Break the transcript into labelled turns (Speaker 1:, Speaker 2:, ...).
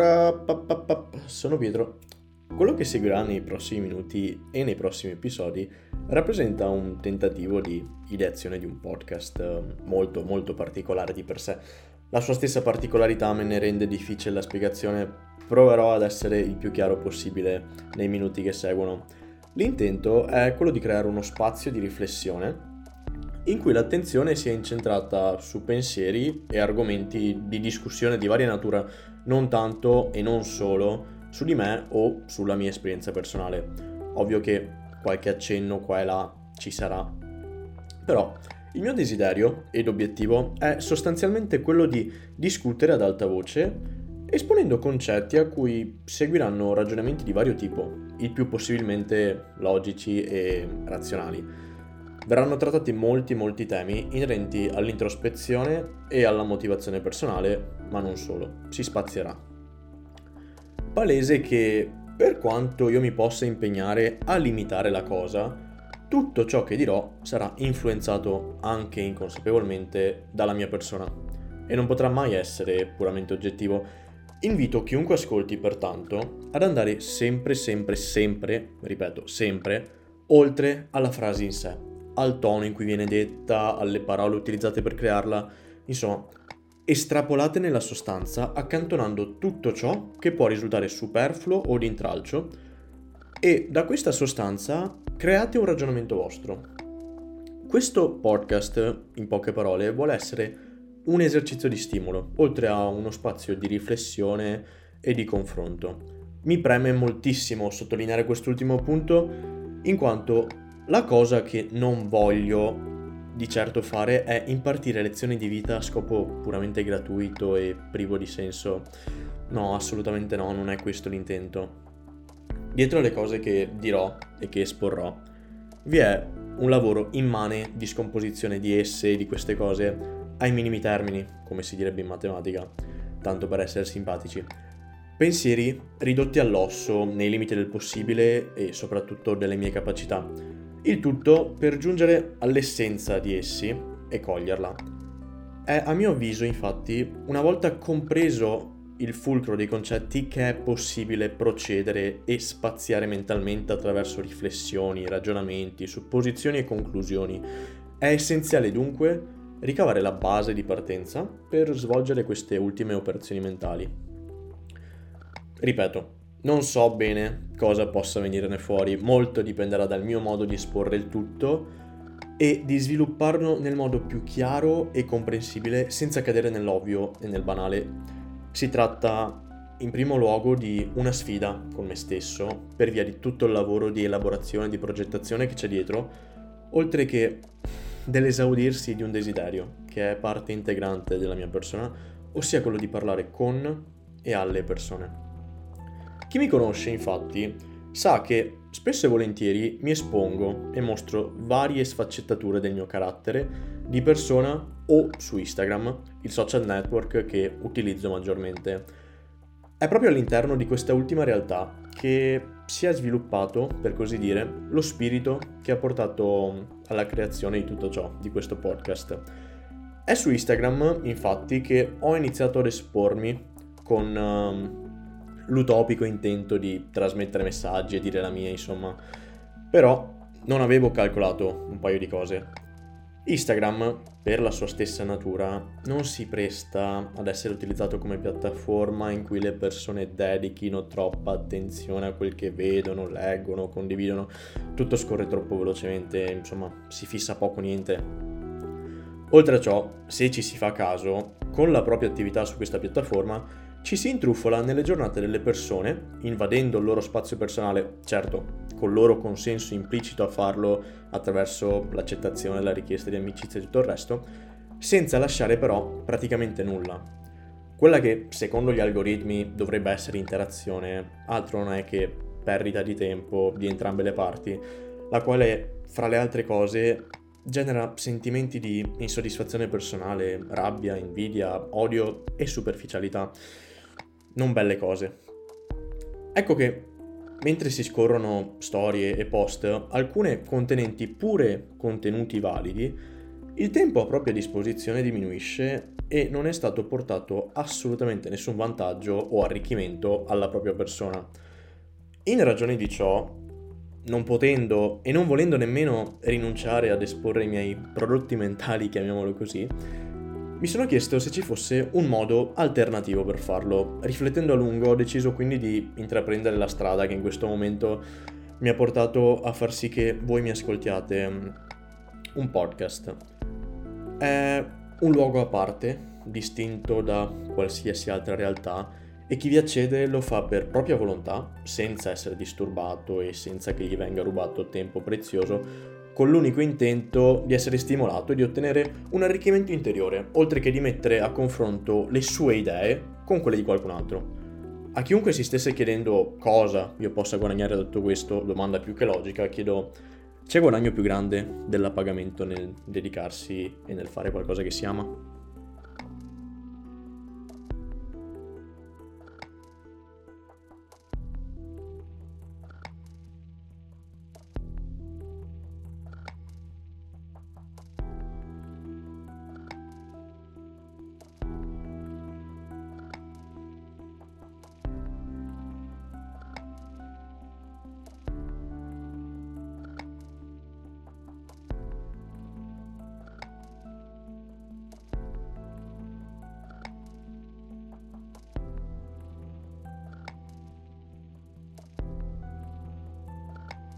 Speaker 1: Up, Sono Pietro. Quello che seguirà nei prossimi minuti e nei prossimi episodi rappresenta un tentativo di ideazione di un podcast molto molto particolare di per sé. La sua stessa particolarità me ne rende difficile la spiegazione, proverò ad essere il più chiaro possibile nei minuti che seguono. L'intento è quello di creare uno spazio di riflessione in cui l'attenzione sia incentrata su pensieri e argomenti di discussione di varia natura, non tanto e non solo su di me o sulla mia esperienza personale. Ovvio che qualche accenno qua e là ci sarà. Però il mio desiderio ed obiettivo è sostanzialmente quello di discutere ad alta voce esponendo concetti a cui seguiranno ragionamenti di vario tipo, il più possibilmente logici e razionali verranno trattati molti molti temi inerenti all'introspezione e alla motivazione personale, ma non solo, si spazierà. Palese che per quanto io mi possa impegnare a limitare la cosa, tutto ciò che dirò sarà influenzato anche inconsapevolmente dalla mia persona e non potrà mai essere puramente oggettivo. Invito chiunque ascolti pertanto ad andare sempre, sempre, sempre, ripeto, sempre, oltre alla frase in sé al tono in cui viene detta, alle parole utilizzate per crearla, insomma, estrapolate nella sostanza, accantonando tutto ciò che può risultare superfluo o di intralcio e da questa sostanza create un ragionamento vostro. Questo podcast, in poche parole, vuole essere un esercizio di stimolo, oltre a uno spazio di riflessione e di confronto. Mi preme moltissimo sottolineare quest'ultimo punto in quanto la cosa che non voglio di certo fare è impartire lezioni di vita a scopo puramente gratuito e privo di senso. No, assolutamente no, non è questo l'intento. Dietro le cose che dirò e che esporrò vi è un lavoro immane di scomposizione di esse e di queste cose ai minimi termini, come si direbbe in matematica, tanto per essere simpatici. Pensieri ridotti all'osso nei limiti del possibile e soprattutto delle mie capacità il tutto per giungere all'essenza di essi e coglierla. È a mio avviso, infatti, una volta compreso il fulcro dei concetti che è possibile procedere e spaziare mentalmente attraverso riflessioni, ragionamenti, supposizioni e conclusioni. È essenziale dunque ricavare la base di partenza per svolgere queste ultime operazioni mentali. Ripeto, non so bene cosa possa venirne fuori, molto dipenderà dal mio modo di esporre il tutto e di svilupparlo nel modo più chiaro e comprensibile senza cadere nell'ovvio e nel banale. Si tratta in primo luogo di una sfida con me stesso per via di tutto il lavoro di elaborazione e di progettazione che c'è dietro, oltre che dell'esaudirsi di un desiderio che è parte integrante della mia persona, ossia quello di parlare con e alle persone. Chi mi conosce, infatti, sa che spesso e volentieri mi espongo e mostro varie sfaccettature del mio carattere di persona o su Instagram, il social network che utilizzo maggiormente. È proprio all'interno di questa ultima realtà che si è sviluppato, per così dire, lo spirito che ha portato alla creazione di tutto ciò, di questo podcast. È su Instagram, infatti, che ho iniziato ad espormi con uh, l'utopico intento di trasmettere messaggi e dire la mia, insomma. Però non avevo calcolato un paio di cose. Instagram, per la sua stessa natura, non si presta ad essere utilizzato come piattaforma in cui le persone dedichino troppa attenzione a quel che vedono, leggono, condividono. Tutto scorre troppo velocemente, insomma, si fissa poco niente. Oltre a ciò, se ci si fa caso, con la propria attività su questa piattaforma ci si intrufola nelle giornate delle persone, invadendo il loro spazio personale, certo, col loro consenso implicito a farlo attraverso l'accettazione, la richiesta di amicizia e tutto il resto, senza lasciare però praticamente nulla. Quella che secondo gli algoritmi dovrebbe essere interazione, altro non è che perdita di tempo di entrambe le parti, la quale, fra le altre cose, genera sentimenti di insoddisfazione personale, rabbia, invidia, odio e superficialità non belle cose. Ecco che mentre si scorrono storie e post, alcune contenenti pure contenuti validi, il tempo a propria disposizione diminuisce e non è stato portato assolutamente nessun vantaggio o arricchimento alla propria persona. In ragione di ciò, non potendo e non volendo nemmeno rinunciare ad esporre i miei prodotti mentali, chiamiamolo così, mi sono chiesto se ci fosse un modo alternativo per farlo. Riflettendo a lungo ho deciso quindi di intraprendere la strada che in questo momento mi ha portato a far sì che voi mi ascoltiate mm, un podcast. È un luogo a parte, distinto da qualsiasi altra realtà, e chi vi accede lo fa per propria volontà, senza essere disturbato e senza che gli venga rubato tempo prezioso, con l'unico intento di essere stimolato e di ottenere un arricchimento interiore, oltre che di mettere a confronto le sue idee con quelle di qualcun altro. A chiunque si stesse chiedendo cosa io possa guadagnare da tutto questo, domanda più che logica, chiedo c'è guadagno più grande dell'appagamento nel dedicarsi e nel fare qualcosa che si ama?